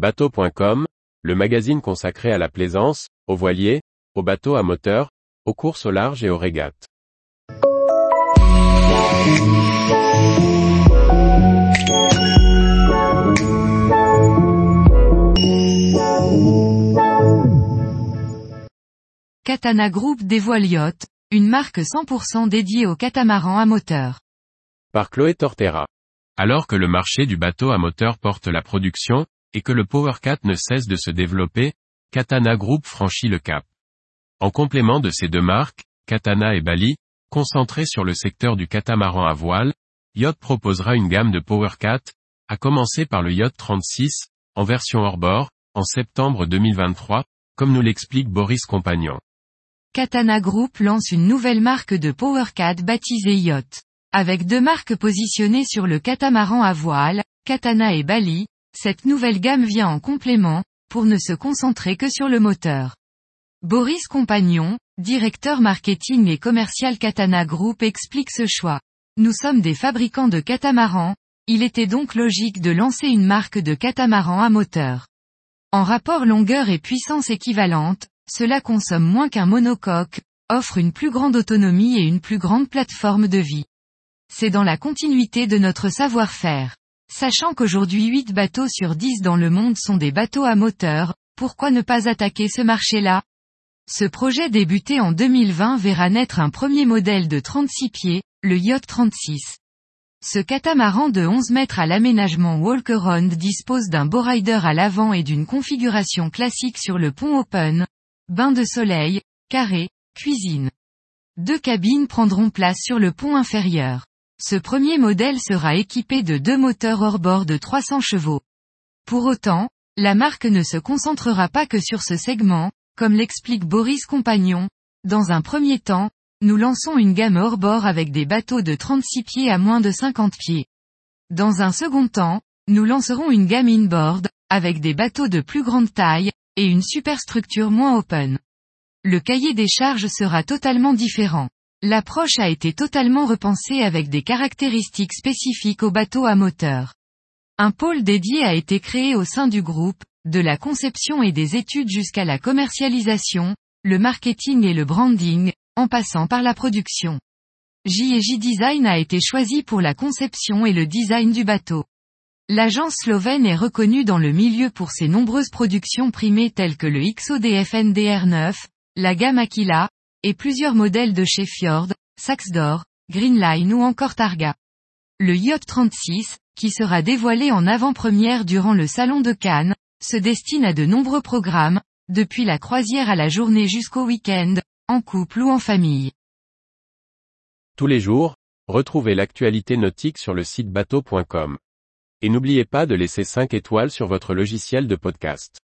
Bateau.com, le magazine consacré à la plaisance, aux voiliers, aux bateaux à moteur, aux courses au large et aux régates. Katana Group dévoile Yacht, une marque 100% dédiée aux catamarans à moteur. Par Chloé Tortera. Alors que le marché du bateau à moteur porte la production, et que le PowerCat ne cesse de se développer, Katana Group franchit le cap. En complément de ces deux marques, Katana et Bali, concentrées sur le secteur du catamaran à voile, Yacht proposera une gamme de PowerCat, à commencer par le Yacht 36, en version hors-bord, en septembre 2023, comme nous l'explique Boris Compagnon. Katana Group lance une nouvelle marque de PowerCat baptisée Yacht. Avec deux marques positionnées sur le catamaran à voile, Katana et Bali, cette nouvelle gamme vient en complément, pour ne se concentrer que sur le moteur. Boris Compagnon, directeur marketing et commercial Katana Group explique ce choix. Nous sommes des fabricants de catamarans, il était donc logique de lancer une marque de catamaran à moteur. En rapport longueur et puissance équivalente, cela consomme moins qu'un monocoque, offre une plus grande autonomie et une plus grande plateforme de vie. C'est dans la continuité de notre savoir-faire. Sachant qu'aujourd'hui 8 bateaux sur 10 dans le monde sont des bateaux à moteur, pourquoi ne pas attaquer ce marché-là? Ce projet débuté en 2020 verra naître un premier modèle de 36 pieds, le Yacht 36. Ce catamaran de 11 mètres à l'aménagement Walk-Around dispose d'un bowrider à l'avant et d'une configuration classique sur le pont open, bain de soleil, carré, cuisine. Deux cabines prendront place sur le pont inférieur. Ce premier modèle sera équipé de deux moteurs hors-bord de 300 chevaux. Pour autant, la marque ne se concentrera pas que sur ce segment, comme l'explique Boris Compagnon. Dans un premier temps, nous lançons une gamme hors-bord avec des bateaux de 36 pieds à moins de 50 pieds. Dans un second temps, nous lancerons une gamme inboard, avec des bateaux de plus grande taille, et une superstructure moins open. Le cahier des charges sera totalement différent. L'approche a été totalement repensée avec des caractéristiques spécifiques aux bateaux à moteur. Un pôle dédié a été créé au sein du groupe, de la conception et des études jusqu'à la commercialisation, le marketing et le branding, en passant par la production. J&J Design a été choisi pour la conception et le design du bateau. L'agence slovène est reconnue dans le milieu pour ses nombreuses productions primées telles que le XODF NDR9, la gamme Aquila, et plusieurs modèles de chez Fjord, Saxdor, Greenline ou encore Targa. Le Yacht 36, qui sera dévoilé en avant-première durant le Salon de Cannes, se destine à de nombreux programmes, depuis la croisière à la journée jusqu'au week-end, en couple ou en famille. Tous les jours, retrouvez l'actualité nautique sur le site bateau.com. Et n'oubliez pas de laisser 5 étoiles sur votre logiciel de podcast.